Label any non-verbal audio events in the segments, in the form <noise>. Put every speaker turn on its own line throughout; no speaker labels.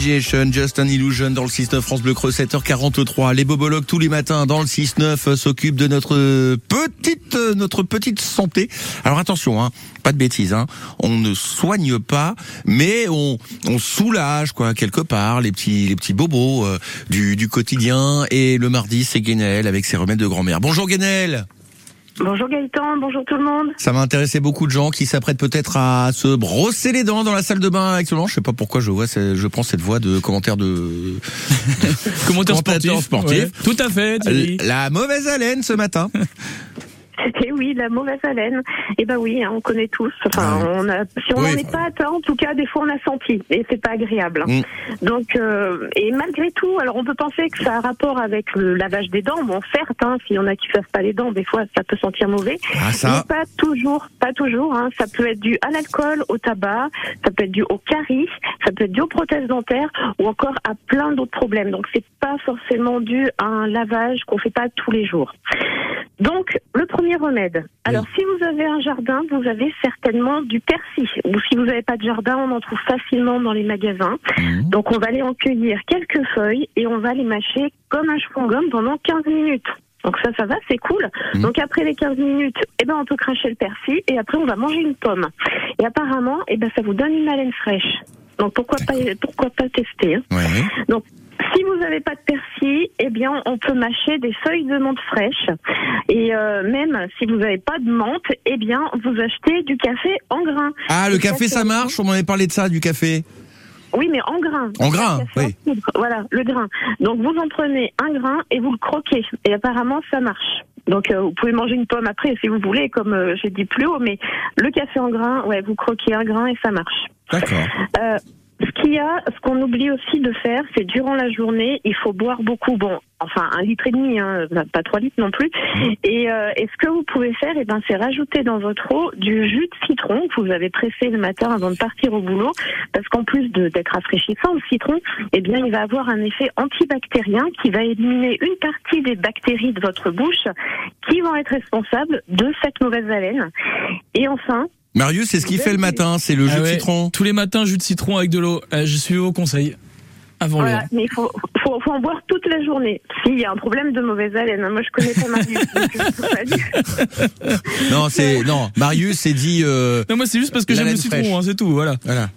Just an Illusion dans le 6-9 France Bleu Creux 7h43. Les bobologues tous les matins dans le 6-9 euh, s'occupent de notre petite euh, notre petite santé. Alors attention, hein, pas de bêtises, hein. On ne soigne pas, mais on, on soulage quoi quelque part les petits les petits bobos euh, du, du quotidien. Et le mardi, c'est Guénel avec ses remèdes de grand-mère. Bonjour Guénel
Bonjour Gaëtan, bonjour tout le monde.
Ça va intéresser beaucoup de gens qui s'apprêtent peut-être à se brosser les dents dans la salle de bain actuellement. Je sais pas pourquoi je vois, je prends cette voix de commentaire de, <laughs>
commentaire sportif.
sportif.
Tout à fait. Thierry.
La mauvaise haleine ce matin. <laughs>
C'était oui, la mauvaise haleine. Eh ben oui, hein, on connaît tous. Enfin, on a, si on n'en est pas atteint, en tout cas, des fois on a senti, et c'est pas agréable.
Mm.
Donc, euh, et malgré tout, alors on peut penser que ça a rapport avec le lavage des dents. Bon, certes, hein, s'il y en a qui ne pas les dents, des fois ça peut sentir mauvais.
Ah, ça.
Mais pas toujours, pas toujours. Hein. Ça peut être dû à l'alcool, au tabac, ça peut être dû au caries, ça peut être dû aux prothèses dentaires ou encore à plein d'autres problèmes. Donc c'est pas forcément dû à un lavage qu'on fait pas tous les jours. Donc, le premier remède. Alors, si vous avez un jardin, vous avez certainement du persil. Ou si vous n'avez pas de jardin, on en trouve facilement dans les magasins.
Mhm.
Donc, on va aller en cueillir quelques feuilles et on va les mâcher comme un chewing-gum pendant 15 minutes. Donc ça, ça va, c'est cool.
Mhm.
Donc après les 15 minutes, eh ben on peut cracher le persil et après on va manger une pomme. Et apparemment, eh ben ça vous donne une haleine fraîche. Donc pourquoi pas, pourquoi pas tester hein.
Ouais.
Donc, si vous n'avez pas de persil, eh bien, on peut mâcher des feuilles de menthe fraîche. Et euh, même si vous n'avez pas de menthe, eh bien, vous achetez du café en grains.
Ah, le café ça marche? On m'avait parlé de ça, du café.
Oui, mais en grains.
En
en poudre. Voilà, le grain. Donc, vous en prenez un grain et vous le croquez. Et apparemment, ça marche. Donc, euh, vous pouvez manger une pomme après si vous voulez, comme euh, j'ai dit plus haut. Mais le café en grains, ouais, vous croquez un grain et ça marche.
D'accord.
Euh, qu'il y a, ce qu'on oublie aussi de faire, c'est durant la journée, il faut boire beaucoup. Bon, enfin un litre et demi, hein, pas trois litres non plus. Et, euh, et ce que vous pouvez faire, eh ben, c'est rajouter dans votre eau du jus de citron que vous avez pressé le matin avant de partir au boulot, parce qu'en plus d'être rafraîchissant, le citron, eh bien, il va avoir un effet antibactérien qui va éliminer une partie des bactéries de votre bouche qui vont être responsables de cette mauvaise haleine. Et enfin,
Marius, c'est ce qu'il fait le matin, c'est le jus
Ah
de
ouais.
citron.
Tous les matins, jus de citron avec de l'eau. Euh, je suis vos conseils. Avant
Voilà,
le.
mais il faut, faut, faut en boire toute la journée. S'il y a un problème de mauvaise haleine, hein. moi je connais pas Marius. donc je peux pas dire. <laughs>
Non, c'est non. Marius s'est dit. Euh,
Non, moi, c'est juste parce que j'aime le citron, hein, c'est tout. Voilà.
voilà.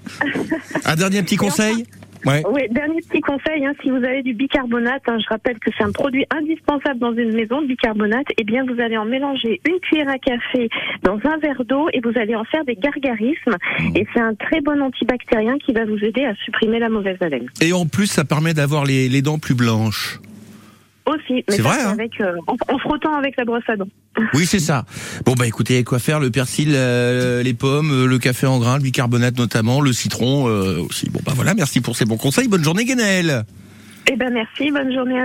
Un dernier petit conseil. Ouais.
Oui, dernier petit conseil, hein, si vous avez du bicarbonate, hein, je rappelle que c'est un produit indispensable dans une maison, le bicarbonate, eh bien vous allez en mélanger une cuillère à café dans un verre d'eau et vous allez en faire des gargarismes. Et c'est un très bon antibactérien qui va vous aider à supprimer la mauvaise haleine.
Et en plus, ça permet d'avoir les, les dents plus blanches.
Aussi, mais
C'est vrai, hein
avec, euh, en, en frottant avec la brosse à dents.
Oui, c'est ça. Bon bah écoutez, quoi faire? Le persil, euh, les pommes, euh, le café en grains, le bicarbonate notamment, le citron euh, aussi. Bon bah voilà, merci pour ces bons conseils. Bonne journée, Guénel.
Eh ben merci, bonne journée à